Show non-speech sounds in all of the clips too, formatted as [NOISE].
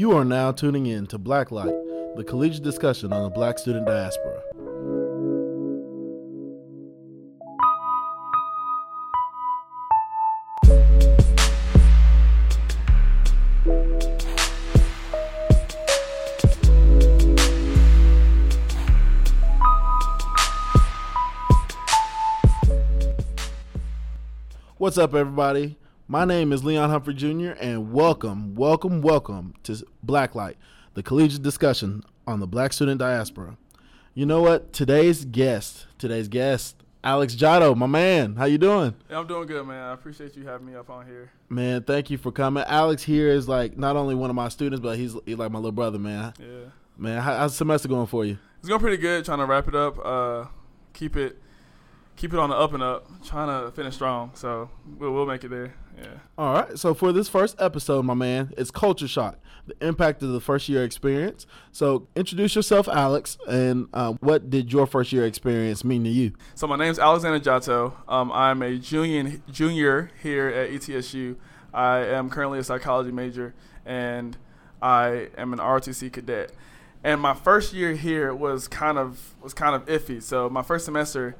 You are now tuning in to Blacklight, the collegiate discussion on the black student diaspora. What's up, everybody? My name is Leon Humphrey Jr., and welcome, welcome, welcome to Blacklight, the collegiate discussion on the black student diaspora. You know what? Today's guest, today's guest, Alex Jotto, my man. How you doing? Yeah, I'm doing good, man. I appreciate you having me up on here. Man, thank you for coming. Alex here is like not only one of my students, but he's, he's like my little brother, man. Yeah. Man, how, how's the semester going for you? It's going pretty good. Trying to wrap it up. Uh, keep it, keep it on the up and up. Trying to finish strong. So we'll, we'll make it there. Yeah. All right. So for this first episode, my man, it's culture shock, the impact of the first year experience. So introduce yourself, Alex, and uh, what did your first year experience mean to you? So my name's Alexander Jato. Um, I'm a junior junior here at ETSU. I am currently a psychology major, and I am an ROTC cadet. And my first year here was kind of was kind of iffy. So my first semester.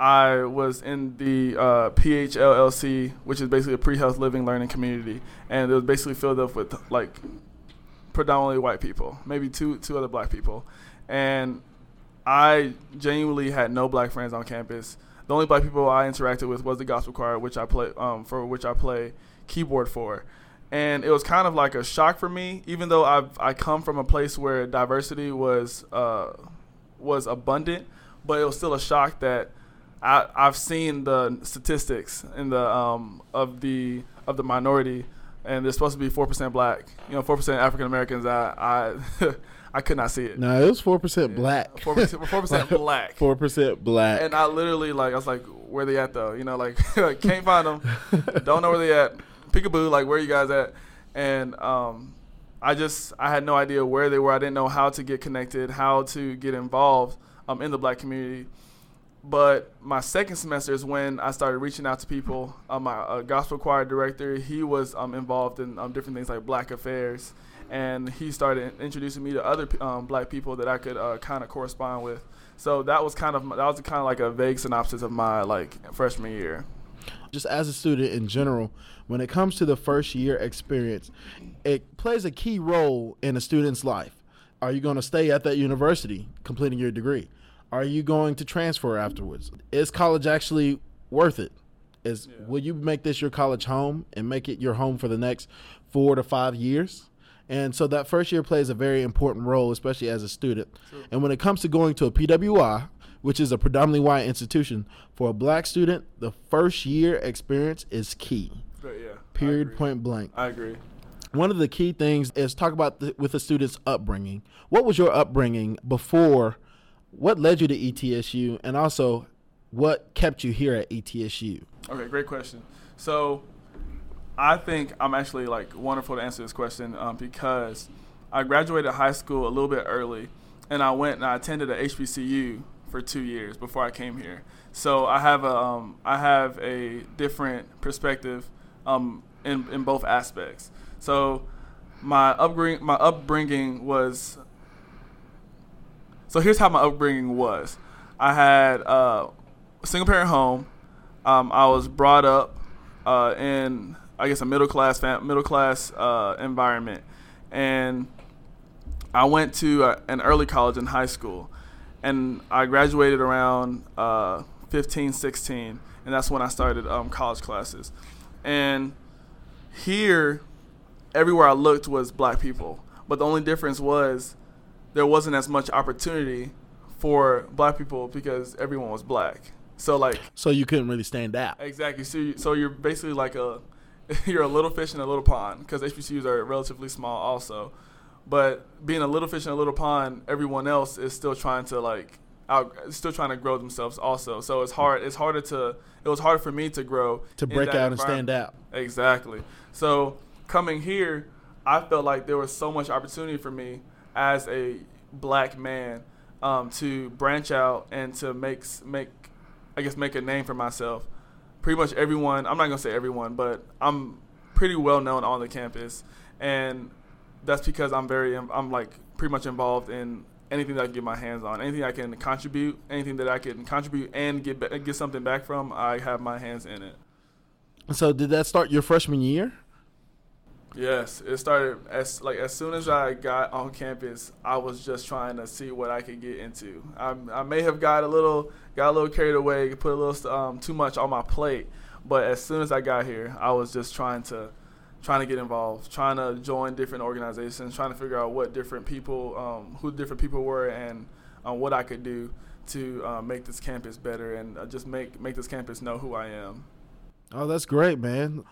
I was in the uh, PHLLC, which is basically a pre-health living learning community, and it was basically filled up with like predominantly white people, maybe two two other black people, and I genuinely had no black friends on campus. The only black people I interacted with was the gospel choir, which I play um, for which I play keyboard for, and it was kind of like a shock for me, even though I've I come from a place where diversity was uh, was abundant, but it was still a shock that I, I've seen the statistics in the um, of the of the minority, and they're supposed to be four percent black. You know, four percent African Americans. I I [LAUGHS] I could not see it. No, it was four percent black. [LAUGHS] Four percent [LAUGHS] black. Four percent black. And I literally like I was like, where they at though? You know, like can't find them. Don't know where they at. Peekaboo, like where you guys at? And um, I just I had no idea where they were. I didn't know how to get connected, how to get involved um, in the black community but my second semester is when I started reaching out to people. Um, my uh, gospel choir director, he was um, involved in um, different things like Black Affairs, and he started introducing me to other um, black people that I could uh, kind of correspond with. So that was kind of that was kind of like a vague synopsis of my like freshman year. Just as a student in general, when it comes to the first year experience, it plays a key role in a student's life. Are you going to stay at that university completing your degree? Are you going to transfer afterwards? Is college actually worth it? Is yeah. will you make this your college home and make it your home for the next four to five years? And so that first year plays a very important role, especially as a student. True. And when it comes to going to a PWI, which is a predominantly white institution, for a black student, the first year experience is key. But yeah. Period. Point blank. I agree. One of the key things is talk about the, with the student's upbringing. What was your upbringing before? What led you to ETSU, and also what kept you here at ETSU? Okay, great question. So, I think I'm actually like wonderful to answer this question um, because I graduated high school a little bit early, and I went and I attended a HBCU for two years before I came here. So I have a um, I have a different perspective um, in in both aspects. So my upbringing my upbringing was so here's how my upbringing was. I had uh, a single parent home. Um, I was brought up uh, in, I guess, a middle class middle class uh, environment, and I went to a, an early college in high school, and I graduated around uh, 15, 16, and that's when I started um, college classes. And here, everywhere I looked was black people, but the only difference was there wasn't as much opportunity for black people because everyone was black. So like so you couldn't really stand out. Exactly. So you, so you're basically like a [LAUGHS] you're a little fish in a little pond because HBCUs are relatively small also. But being a little fish in a little pond, everyone else is still trying to like out, still trying to grow themselves also. So it's hard. It's harder to. It was hard for me to grow to break out and stand out. Exactly. So coming here, I felt like there was so much opportunity for me as a black man um, to branch out and to make make I guess make a name for myself. Pretty much everyone. I'm not gonna say everyone, but I'm pretty well known on the campus, and that's because I'm very I'm like pretty much involved in anything that I can get my hands on, anything I can contribute, anything that I can contribute and get get something back from. I have my hands in it. So did that start your freshman year? Yes, it started as like as soon as I got on campus, I was just trying to see what I could get into. I, I may have got a little got a little carried away, put a little um, too much on my plate, but as soon as I got here, I was just trying to trying to get involved, trying to join different organizations, trying to figure out what different people, um, who different people were, and um, what I could do to uh, make this campus better and uh, just make make this campus know who I am. Oh, that's great, man.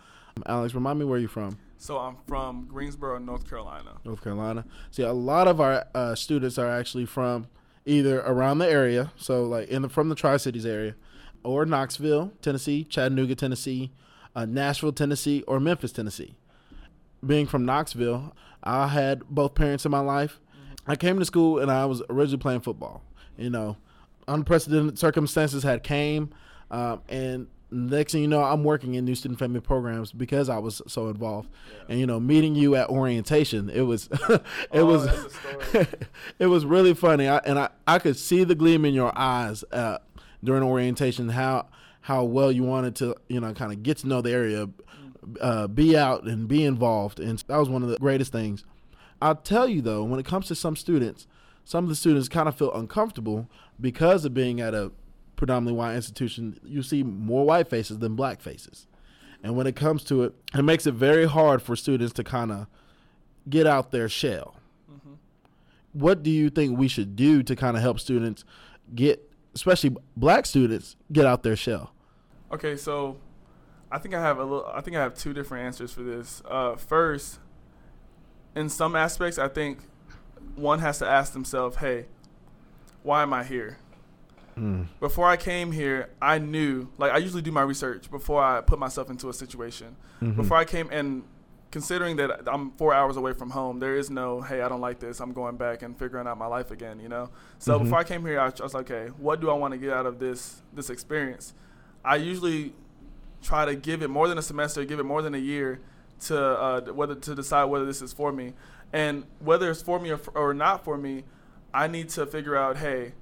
Alex, remind me where you're from. So I'm from Greensboro, North Carolina. North Carolina. See, a lot of our uh, students are actually from either around the area, so like in the from the Tri Cities area, or Knoxville, Tennessee, Chattanooga, Tennessee, uh, Nashville, Tennessee, or Memphis, Tennessee. Being from Knoxville, I had both parents in my life. I came to school and I was originally playing football. You know, unprecedented circumstances had came, um, and next thing you know, I'm working in new student family programs because I was so involved. Yeah. And you know, meeting you at orientation, it was [LAUGHS] it oh, was [LAUGHS] it was really funny. I, and I I could see the gleam in your eyes uh, during orientation how how well you wanted to you know kind of get to know the area, uh, be out and be involved, and that was one of the greatest things. I'll tell you though, when it comes to some students, some of the students kind of feel uncomfortable because of being at a predominantly white institution, you see more white faces than black faces. And when it comes to it, it makes it very hard for students to kind of get out their shell. Mm-hmm. What do you think we should do to kind of help students get, especially black students, get out their shell? Okay, so I think I have a little. I think I have two different answers for this. Uh, first, in some aspects, I think one has to ask themselves, "Hey, why am I here?" Mm. Before I came here, I knew, like, I usually do my research before I put myself into a situation. Mm-hmm. Before I came, and considering that I'm four hours away from home, there is no, hey, I don't like this. I'm going back and figuring out my life again, you know? So mm-hmm. before I came here, I was like, okay, what do I want to get out of this this experience? I usually try to give it more than a semester, give it more than a year to uh, whether to decide whether this is for me, and whether it's for me or, or not for me. I need to figure out, hey,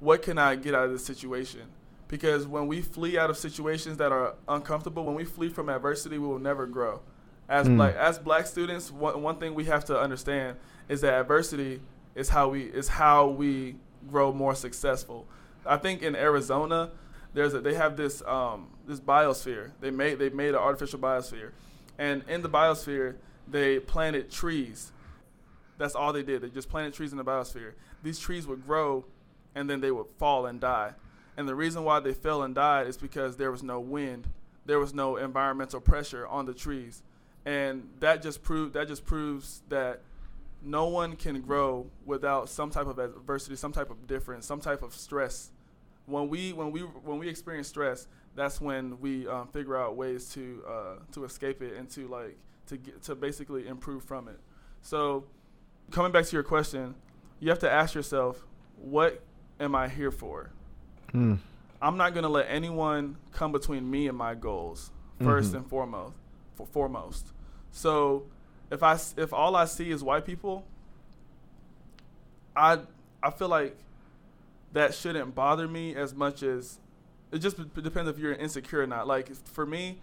what can I get out of this situation? Because when we flee out of situations that are uncomfortable, when we flee from adversity, we will never grow. As mm. black as black students, one, one thing we have to understand is that adversity is how we is how we grow more successful. I think in Arizona, there's a, they have this um, this biosphere. They made they made an artificial biosphere, and in the biosphere they planted trees. That's all they did. They just planted trees in the biosphere. These trees would grow and then they would fall and die. And the reason why they fell and died is because there was no wind, there was no environmental pressure on the trees, and that just proved that just proves that no one can grow without some type of adversity, some type of difference, some type of stress. When we when we when we experience stress, that's when we um, figure out ways to uh, to escape it and to like to get to basically improve from it. So, coming back to your question, you have to ask yourself, what am I here for? Mm. I'm not going to let anyone come between me and my goals 1st mm-hmm. and foremost. For foremost. So if I if all I see is white people, I I feel like that shouldn't bother me as much as it just depends if you're insecure or not. Like for me,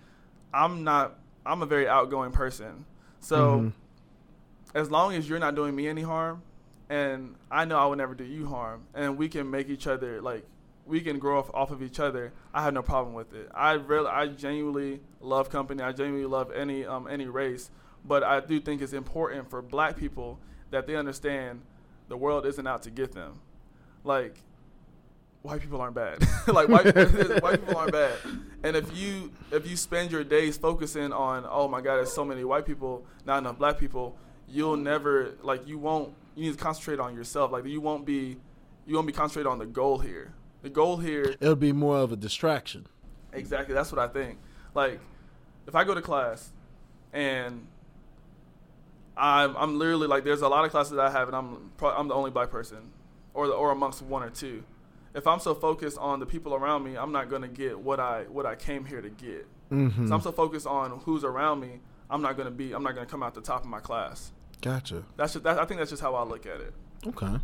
I'm not I'm a very outgoing person. So mm-hmm. as long as you're not doing me any harm, and I know I would never do you harm, and we can make each other like we can grow off, off of each other. I have no problem with it. I really, I genuinely love company. I genuinely love any um any race, but I do think it's important for Black people that they understand the world isn't out to get them. Like white people aren't bad. [LAUGHS] like white, [LAUGHS] white people aren't bad. And if you if you spend your days focusing on oh my god, there's so many white people, not enough black people, you'll never like you won't you need to concentrate on yourself. Like you won't be you won't be concentrated on the goal here. The goal here it'll be more of a distraction. Exactly. That's what I think. Like if I go to class and I'm I'm literally like there's a lot of classes I have and I'm pro- I'm the only black person or the, or amongst one or two. If I'm so focused on the people around me, I'm not gonna get what I what I came here to get. Mm-hmm. So I'm so focused on who's around me, I'm not gonna be I'm not gonna come out the top of my class. Gotcha. That's just, that, I think that's just how I look at it. Okay.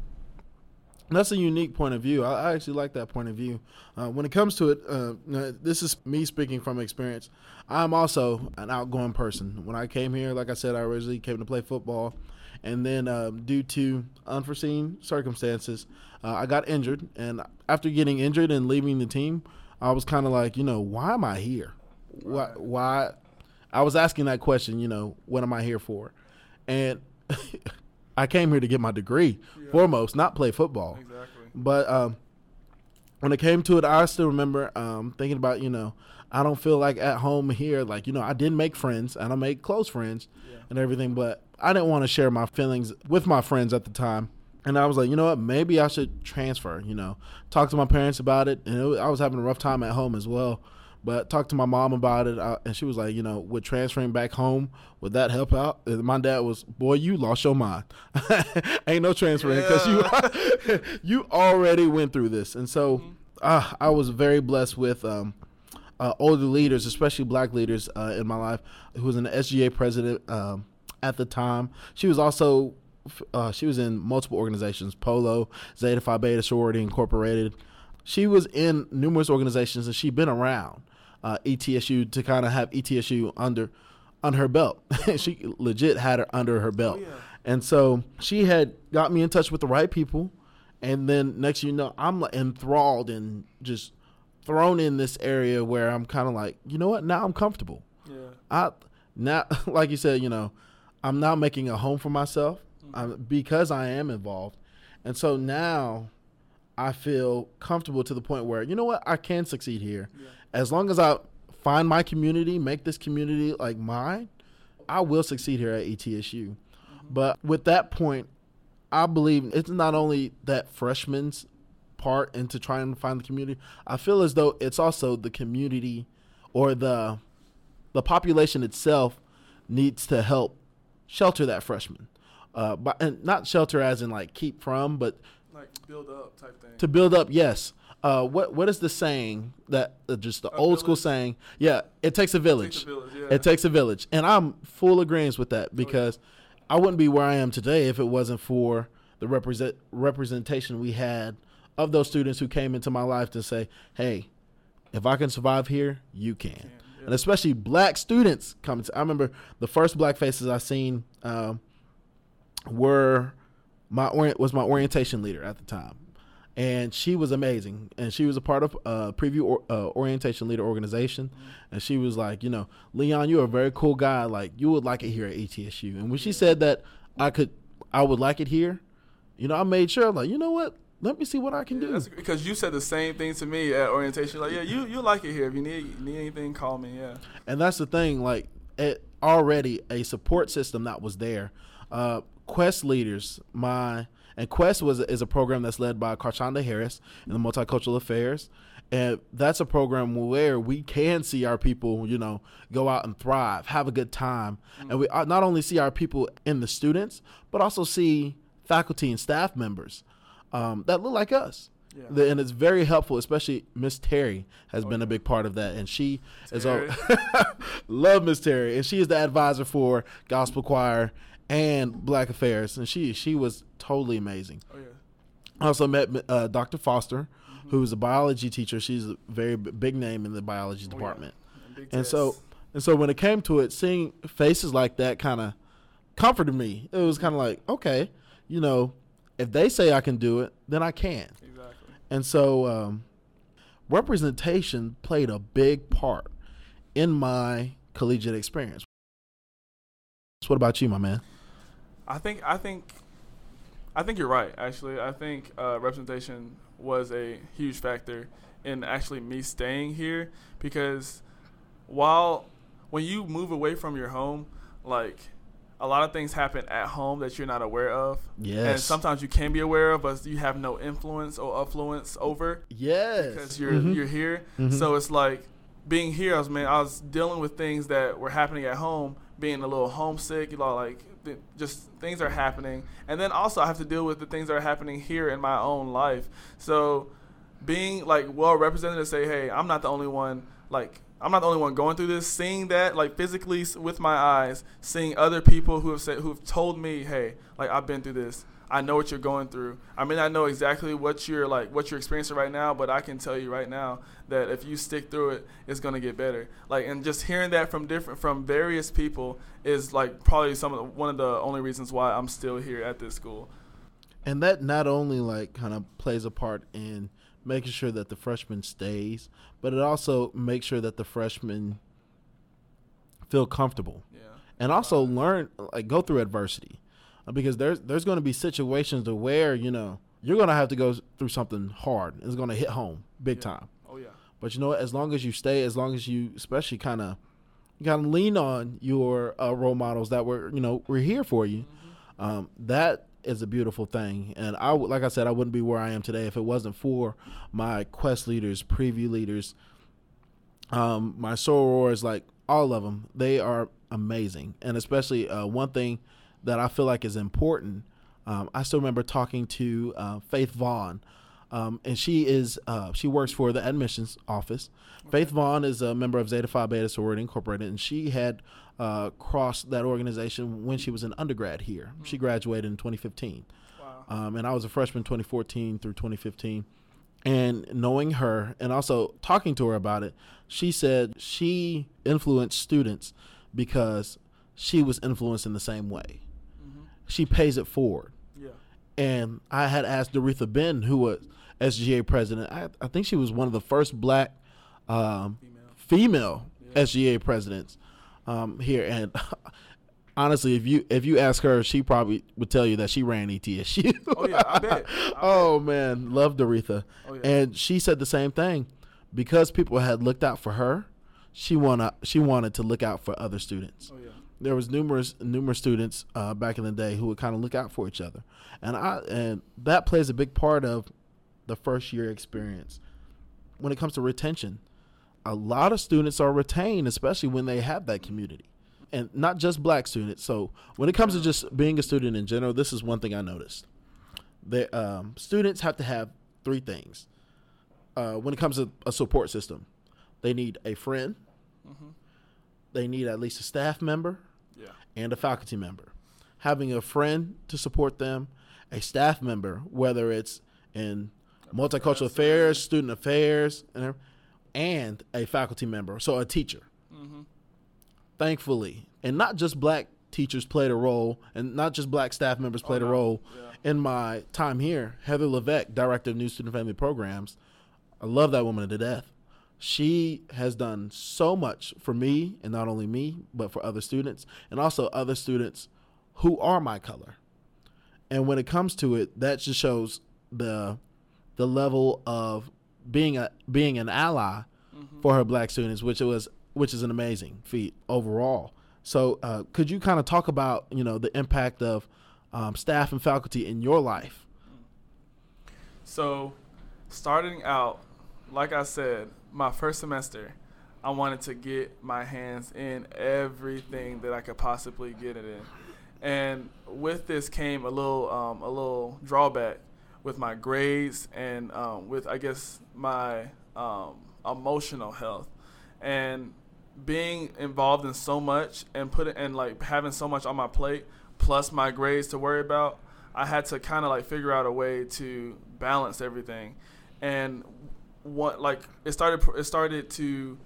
That's a unique point of view. I, I actually like that point of view. Uh, when it comes to it, uh, this is me speaking from experience. I'm also an outgoing person. When I came here, like I said, I originally came to play football, and then um, due to unforeseen circumstances, uh, I got injured. And after getting injured and leaving the team, I was kind of like, you know, why am I here? Why? Why? I was asking that question. You know, what am I here for? And [LAUGHS] I came here to get my degree yeah. foremost, not play football. Exactly. But um, when it came to it, I still remember um, thinking about, you know, I don't feel like at home here. Like, you know, I didn't make friends and I made close friends yeah. and everything, but I didn't want to share my feelings with my friends at the time. And I was like, you know what? Maybe I should transfer. You know, talk to my parents about it. And it, I was having a rough time at home as well. But talked to my mom about it, uh, and she was like, you know, with transferring back home, would that help out? And my dad was, boy, you lost your mind. [LAUGHS] Ain't no transferring because yeah. you [LAUGHS] you already went through this, and so mm-hmm. uh, I was very blessed with. Um, uh, older leaders, especially black leaders uh, in my life, who was an SGA president um, at the time. She was also uh, she was in multiple organizations, Polo, Zeta Phi Beta Sorority Incorporated. She was in numerous organizations and she'd been around uh, ETSU to kind of have ETSU under on her belt. [LAUGHS] she legit had her under her belt. Oh, yeah. And so she had got me in touch with the right people. And then next you know, I'm like enthralled and just thrown in this area where I'm kind of like, you know what? Now I'm comfortable. Yeah. I now, [LAUGHS] like you said, you know, I'm now making a home for myself mm-hmm. because I am involved. And so now I feel comfortable to the point where, you know what? I can succeed here. Yeah as long as I find my community, make this community like mine, I will succeed here at ETSU. Mm-hmm. But with that point, I believe it's not only that freshman's part into trying to find the community. I feel as though it's also the community or the the population itself needs to help shelter that freshman. Uh, but and not shelter as in like keep from, but like build up type thing. To build up, yes. Uh, what what is the saying that uh, just the a old village. school saying? Yeah, it takes a village. It takes a village, yeah. it takes a village. and I'm full agreement with that because oh, yeah. I wouldn't be where I am today if it wasn't for the represent representation we had of those students who came into my life to say, "Hey, if I can survive here, you can." can yeah. And especially black students coming. To, I remember the first black faces I seen um, were my was my orientation leader at the time and she was amazing. And she was a part of uh preview or, uh, orientation leader organization. And she was like you know leon you're a very cool guy. Like you would like it here at etsu and when she said that i could i would like it here you know i made sure. Like you know what? Let me see what i can yeah, do. because you said the same thing to me at orientation. Like yeah you you like it here. If you need need anything call me. Yeah. And that's the thing like it already a support system that was there. Uh quest leaders my and Quest was is a program that's led by Carshonda Harris in the Multicultural Affairs. And that's a program where we can see our people, you know, go out and thrive, have a good time. Mm-hmm. And we uh, not only see our people in the students, but also see faculty and staff members um, that look like us. Yeah. and it's very helpful, especially Miss Terry has oh, been yeah. a big part of that, and she Terry. is a [LAUGHS] love Miss Terry, and she is the advisor for gospel choir and Black Affairs, and she she was totally amazing. Oh yeah. I also met uh, Dr. Foster, mm-hmm. who is a biology teacher. She's a very b- big name in the biology oh, department, yeah. and, and so and so when it came to it, seeing faces like that kind of comforted me. It was kind of like, okay, you know, if they say I can do it, then I can. Exactly. And so um, representation played a big part in my collegiate experience. So what about you, my man? I think I think I think you're right. Actually, I think uh, representation was a huge factor in actually me staying here because while when you move away from your home, like a lot of things happen at home that you're not aware of. Yes. And sometimes you can be aware of, but you have no influence or influence over. Yes. Because you're mm-hmm. you're here. Mm-hmm. So it's like being here. I was man, I was dealing with things that were happening at home, being a little homesick. You know, like just things are happening, and then also I have to deal with the things that are happening here in my own life. So being like well represented to say, hey, I'm not the only one. Like I'm not the only one going through this. Seeing that, like physically with my eyes, seeing other people who have said, who've told me, hey, like I've been through this. I know what you're going through. I mean, I know exactly what you're like, what you're experiencing right now. But I can tell you right now that if you stick through it, it's gonna get better. Like, and just hearing that from different, from various people is like probably some of the, one of the only reasons why I'm still here at this school. And that not only like kind of plays a part in making sure that the freshman stays, but it also makes sure that the freshmen feel comfortable Yeah. and also learn like go through adversity because there's there's going to be situations to where you know you're going to have to go through something hard. It's going to hit home big Yeah. time. Oh yeah. but you know as long as you stay as long as you especially kind of you kind of lean on your uh, role models that were you know we're here for you um, that is a beautiful thing. And i would like i said i wouldn't be where i am today if it wasn't for my quest leaders preview leaders um, my sorors like all of them they are amazing. And especially uh, one thing that i feel like is important um, i still remember talking to uh, faith vaughn um, and she is uh, she works for the admissions office. Faith Vaughn is a member of Zeta Phi Beta Sorority Incorporated, and she had uh, crossed that organization when she was an undergrad here. She graduated in 2015, Wow. um, and I was a freshman 2014 through 2015. And knowing her and also talking to her about it, she said she influenced students because she was influenced in the same way. She pays it forward Yeah. and I had asked Doretha Ben, who was SGA president. I, I think she was one of the first black um, Female. female Yeah. SGA presidents um, here. And [LAUGHS] honestly, if you if you ask her, she probably would tell you that she ran ETSU. Oh, yeah, I bet. I [LAUGHS] oh man, loved Doretha. Oh, yeah. And she said the same thing because people had looked out for her. She wanna she wanted to look out for other students Oh yeah. There was numerous numerous students uh, back in the day who would kind of look out for each other, and I and that plays a big part of the first year experience. When it comes to retention, a lot of students are retained, especially when they have that community, and not just black students. So when it comes to just being a student in general, this is one thing I noticed. The um, students have to have three things. Uh, when it comes to a support system, they need a friend, hmm they need at least a staff member. And a faculty member. Having a friend to support them, a staff member, whether it's in multicultural affairs, student affairs, and and a faculty member, so a teacher. hmm Thankfully, and not just black teachers played a role, and not just black staff members played Oh, a role. Yeah. In my time here, Heather Levesque, director of New Student Family Programs, I love that woman to death. She has done so much for me, and not only me, but for other students, and also other students who are my color. And when it comes to it, that just shows the the level of being a being an ally Mhm. for her black students, which it was which is an amazing feat overall. So, uh, could you kind of talk about you know the impact of um, staff and faculty in your life? So, starting out, like I said, my first semester, I wanted to get my hands in everything that I could possibly get it in, and with this came a little um, a little drawback with my grades and um, with I guess my um, emotional health, and being involved in so much and put it and like having so much on my plate plus my grades to worry about i had to kind of like figure out a way to balance everything. And what like it started it started to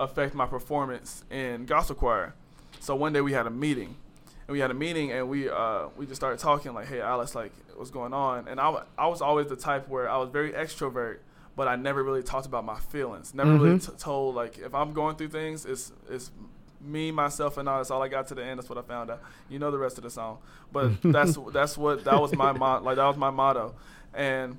affect my performance in gospel choir. So one day we had a meeting and we had a meeting and we uh we just started talking like hey Alex, like what's going on? And i, I was always the type where i was very extrovert but i never really talked about my feelings. Never really Mhm. t- told like if i'm going through things it's it's me myself and I, that's all i got to the end that's what i found out. You know the rest of the song. But [LAUGHS] that's that's what that was my mo- like that was my motto. And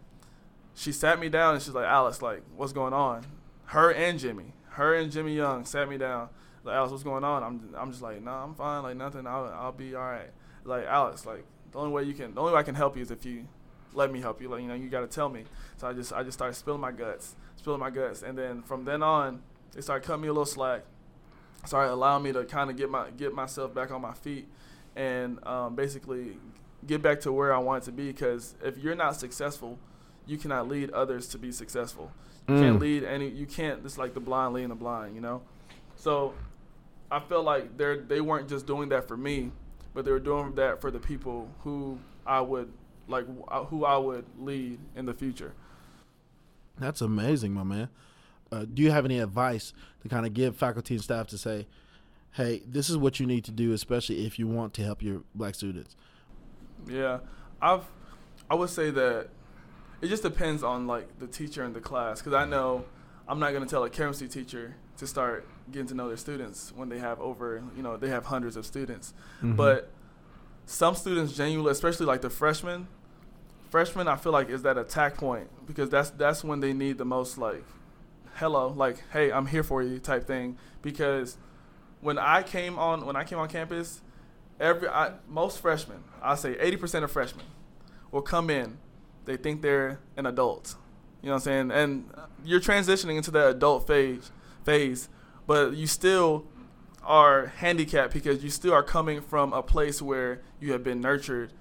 she sat me down and she's like Alex, like what's going on? Her and jimmy. Her and jimmy young sat me down. Like Alex, what's going on? I'm, I'm just like nah i'm fine. Like nothing. I'll, I'll be all right. Like Alex, like the only way you can the only way i can help you is if you let me help you. Like you know you got to tell me. So i just i just started spilling my guts spilling my guts. And then from then on they started cutting me a little slack started allowing me to kind of get my get myself back on my feet and um, basically get back to where I wanted to be. Because if you're not successful, you cannot lead others to be successful. You Mm. can't lead any. You can't. It's like the blind leading the blind. You know. So I felt like they they weren't just doing that for me, but they were doing that for the people who I would like uh, who I would lead in the future. That's amazing, my man. Uh, do you have any advice to kind of give faculty and staff to say, hey, this is what you need to do, especially if you want to help your black students? Yeah, I've I would say that it just depends on like the teacher in the class because I know I'm not going to tell a chemistry teacher to start getting to know their students when they have over you know they have hundreds of students, Mhm. but some students genuinely, especially like the freshmen, freshmen I feel like is that attack point because that's that's when they need the most like hello like hey I'm here for you type thing because when I came on when I came on campus every I, most freshmen I say 80% of freshmen will come in they think they're an adult you know what I'm saying and you're transitioning into that adult phase phase but you still are handicapped because you still are coming from a place where you have been nurtured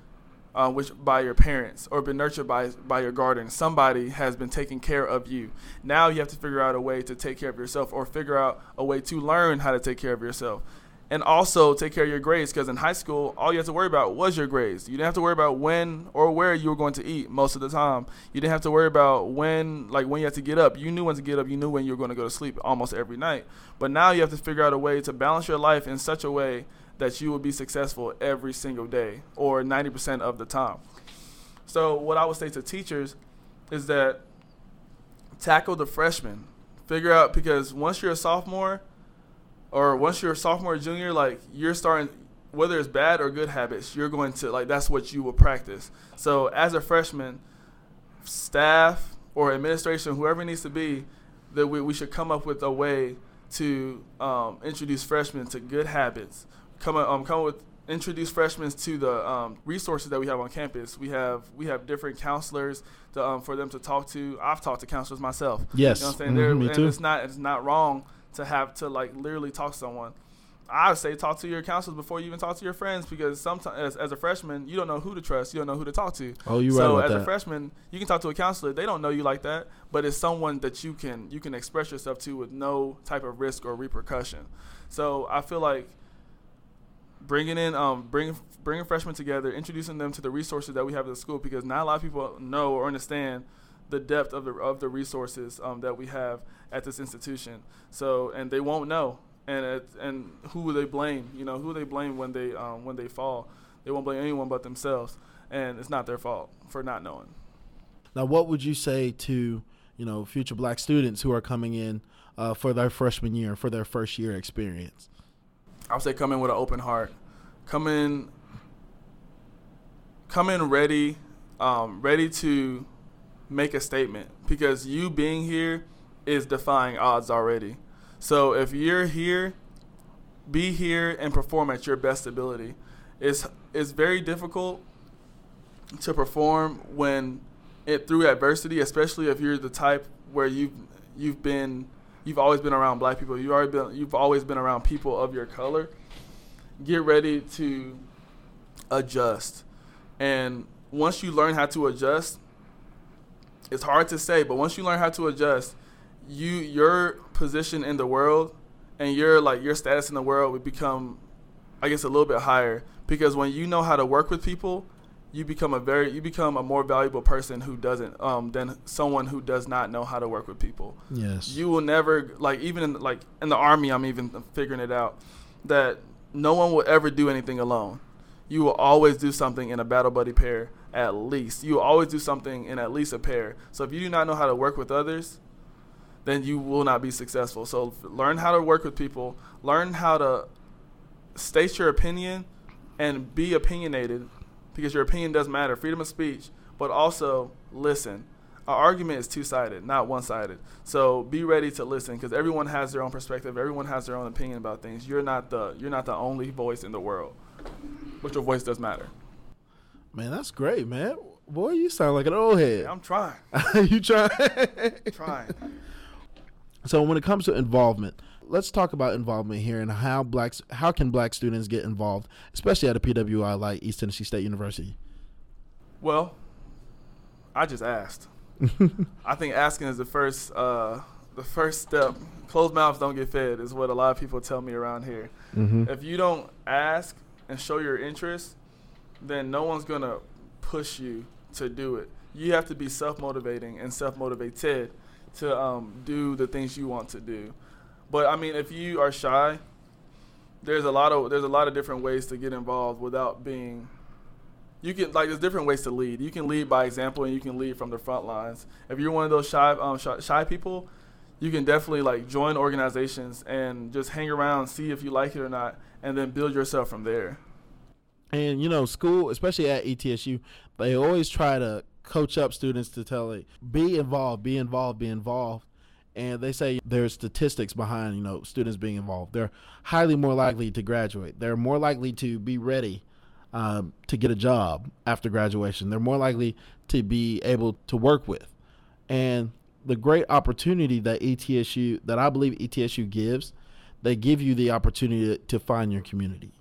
uh, which by your parents or been nurtured by by your guardian. Somebody has been taking care of you. Now you have to figure out a way to take care of yourself or figure out a way to learn how to take care of yourself. And also take care of your grades because in high school, all you have to worry about was your grades. You didn't have to worry about when or where you were going to eat most of the time. You didn't have to worry about when, like when you had to get up. You knew when to get up. You knew when you were going to go to sleep almost every night. But now you have to figure out a way to balance your life in such a way that you will be successful every single day or 90% of the time. So, what I would say to teachers is that tackle the freshmen. Figure out because once you're a sophomore or once you're a sophomore or junior, like you're starting, whether it's bad or good habits, you're going to, like, that's what you will practice. So, as a freshman, staff or administration, whoever it needs to be, that we, we should come up with a way to um, introduce freshmen to good habits come um, come with introduce freshmen to the um, resources that we have on campus. We have we have different counselors to, um, for them to talk to. I've talked to counselors myself. Yes. you know what I'm saying. Mhm, me and too. it's not it's not wrong to have to like literally talk to someone. I would say talk to your counselors before you even talk to your friends because sometimes as, as a freshman you don't know who to trust, you don't know who to talk to. Oh, you're so right as about a freshman, you can talk to a counselor. They don't know you like that, but it's someone that you can you can express yourself to with no type of risk or repercussion. So I feel like bringing in um bringing bringing freshmen together, introducing them to the resources that we have at the school because not a lot of people know or understand the depth of the of the resources um, that we have at this institution. So and they won't know, and it, and who will they blame? You know, who they blame when they um, when they fall? They won't blame anyone but themselves, and it's not their fault for not knowing. Now, what would you say to you know future black students who are coming in uh, for their freshman year, for their first year experience? I would say come in with an open heart. Come in, come in ready, um, ready to make a statement because you being here is defying odds already. So if you're here, be here and perform at your best ability. It's it's very difficult to perform when it through adversity, especially if you're the type where you've you've been you've always been around black people. You've already been you've always been around people of your color. Get ready to adjust. And once you learn how to adjust, it's hard to say, but once you learn how to adjust, you your position in the world and your like your status in the world would become I guess a little bit higher because when you know how to work with people, you become a very you become a more valuable person who doesn't um than someone who does not know how to work with people. Yes. You will never like even in like in the army I'm even figuring it out that no one will ever do anything alone. You will always do something in a battle buddy pair at least. You always do something in at least a pair. So if you do not know how to work with others, then you will not be successful. So learn how to work with people, learn how to state your opinion and be opinionated because your opinion does matter. Freedom of speech, but also listen. Our argument is two sided, not one sided. So be ready to listen because everyone has their own perspective. Everyone has their own opinion about things. You're not the you're not the only voice in the world, but your voice does matter. Man, that's great, man. Boy, you sound like an old head. I'm trying, [LAUGHS] you trying? trying. [LAUGHS] So when it comes to involvement, let's talk about involvement here and how blacks how can black students get involved, especially at a PWI like East Tennessee State University. Well, I just asked. [LAUGHS] I think asking is the first uh, the first step. Closed mouths don't get fed is what a lot of people tell me around here. Mm-hmm. If you don't ask and show your interest, then no one's gonna push you to do it. You have to be self-motivating and self-motivated to um, do the things you want to do. But I mean, if you are shy, there's a lot of there's a lot of different ways to get involved without being. You can like there's different ways to lead. You can lead by example, and you can lead from the front lines. If you're one of those shy um, shy, shy people, you can definitely like join organizations and just hang around, see if you like it or not, and then build yourself from there. And you know, school, especially at ETSU, they always try to coach up students to tell it, be involved, be involved, be involved. And they say there's statistics behind, you know, students being involved. They're highly more likely to graduate. They're more likely to be ready um, to get a job after graduation. They're more likely to be able to work with. And the great opportunity that ETSU, that I believe ETSU gives, they give you the opportunity to find your community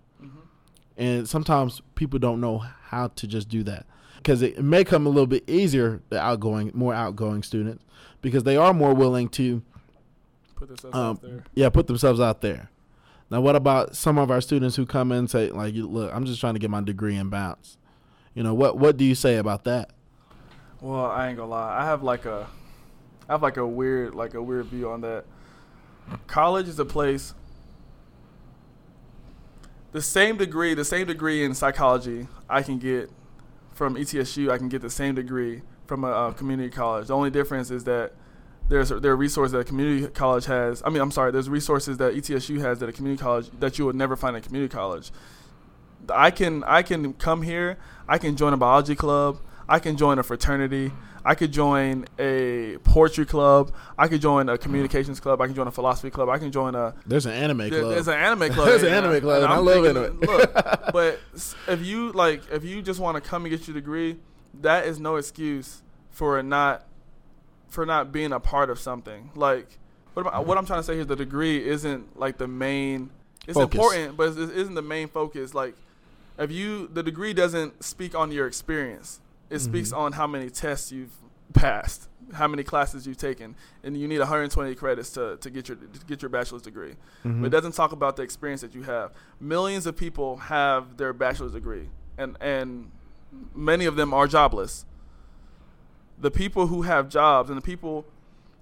and sometimes people don't know how to just do that because it may come a little bit easier the outgoing more outgoing students because they are more willing to Put themselves um, out there. yeah put themselves out there now what about some of our students who come in and say like look i'm just trying to get my degree and bounce you know what what do you say about that Well, I ain't gonna lie. I have like a, I have like a weird, like a weird view on that. College is a place. The same degree, the same degree in psychology I can get from ETSU. I can get the same degree from a, uh community college. The only difference is that there's there are resources that a community college has. I mean, I'm sorry. There's resources that ETSU has that a community college that you would never find at a community college. I can I can come here. I can join a biology club. I can join a fraternity. I could join a poetry club. I could join a communications club. I can join a philosophy club. I can join a there's an anime there- club there's an anime [LAUGHS] club. There's an and anime club, and I love thinking, anime. Look, [LAUGHS] but if you like, if you just want to come and get your degree, that is no excuse for not for not being a part of something. Like, what, am I- what I'm trying to say here, is the degree isn't like the main. It's Focus. important, but it isn't the main focus. Like, if you the degree doesn't speak on your experience, it speaks Mhm. on how many tests you've passed, how many classes you've taken, and you need 120 credits to, to get your to get your bachelor's degree. Mhm. But it doesn't talk about the experience that you have. Millions of people have their bachelor's degree, and and many of them are jobless. The people who have jobs and the people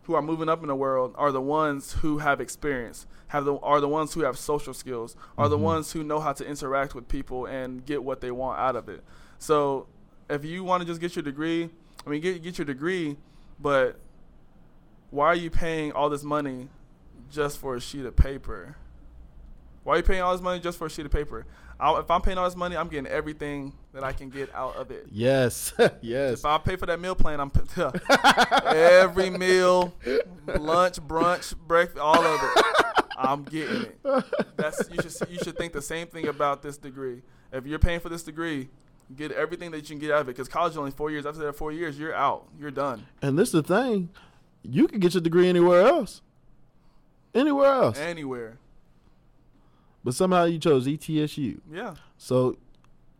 who are moving up in the world are the ones who have experience, have the are the ones who have social skills, are the Mhm. ones who know how to interact with people and get what they want out of it. So, if you want to just get your degree, I mean, get get your degree, but why are you paying all this money just for a sheet of paper? Why are you paying all this money just for a sheet of paper? i if I'm paying all this money, I'm getting everything that I can get out of it. yes [LAUGHS] yes If I pay for that meal plan, I'm [LAUGHS] every meal, lunch, brunch, breakfast, all of it. I'm getting it. That's you should you should think the same thing about this degree. If you're paying for this degree, get everything that you can get out of it. Because college is only four years. After that four years, you're out. You're done. and this is the thing you can get your degree anywhere else anywhere else Anywhere. but somehow you chose etsu Yeah. So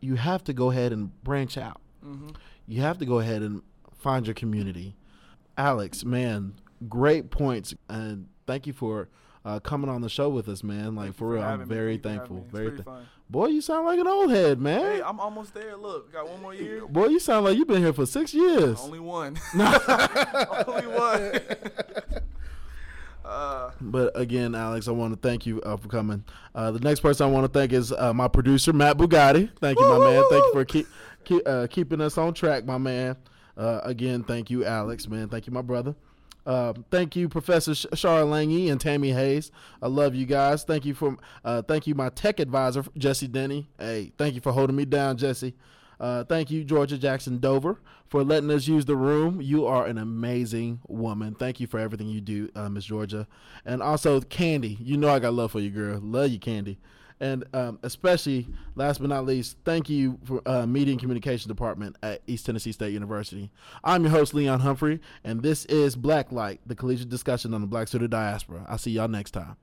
you have to go ahead and branch out. hmm You have to go ahead and find your community. Alex, man, great points, and thank you for uh, coming on the show with us, man. Like Thank for real, I'm me. very Thank you for thankful. having me. It's Very, th- boy, you sound like an old head, man. Hey, I'm almost there. Look, got one more year. boy, you sound like you've been here for six years. Only one. [LAUGHS] [LAUGHS] Only one. [LAUGHS] uh, But again, Alex, I want to thank you uh, for coming. Uh, the next person I want to thank is uh, my producer, Matt Bugatti. Thank you, my man. Thank you for keep, keep uh, keeping us on track, my man. Uh, again, thank you, Alex, man. Thank you, my brother. Uh, thank you, Professor Sh- Shara Lange and Tammy Hayes. I love you guys. Thank you for uh, thank you, my tech advisor, Jesse Denny. Hey, thank you for holding me down, Jesse. Uh, thank you, Georgia Jackson Dover, for letting us use the room. You are an amazing woman. Thank you for everything you do, uh, Miss Georgia. And also, Candy. You know I got love for you, girl. Love you, Candy. And um, especially, last but not least, thank you for uh, Media and Communication Department at East Tennessee State University. I'm your host, Leon Humphrey, and this is Black Light, the collegiate discussion on the Black student diaspora. I'll see y'all next time.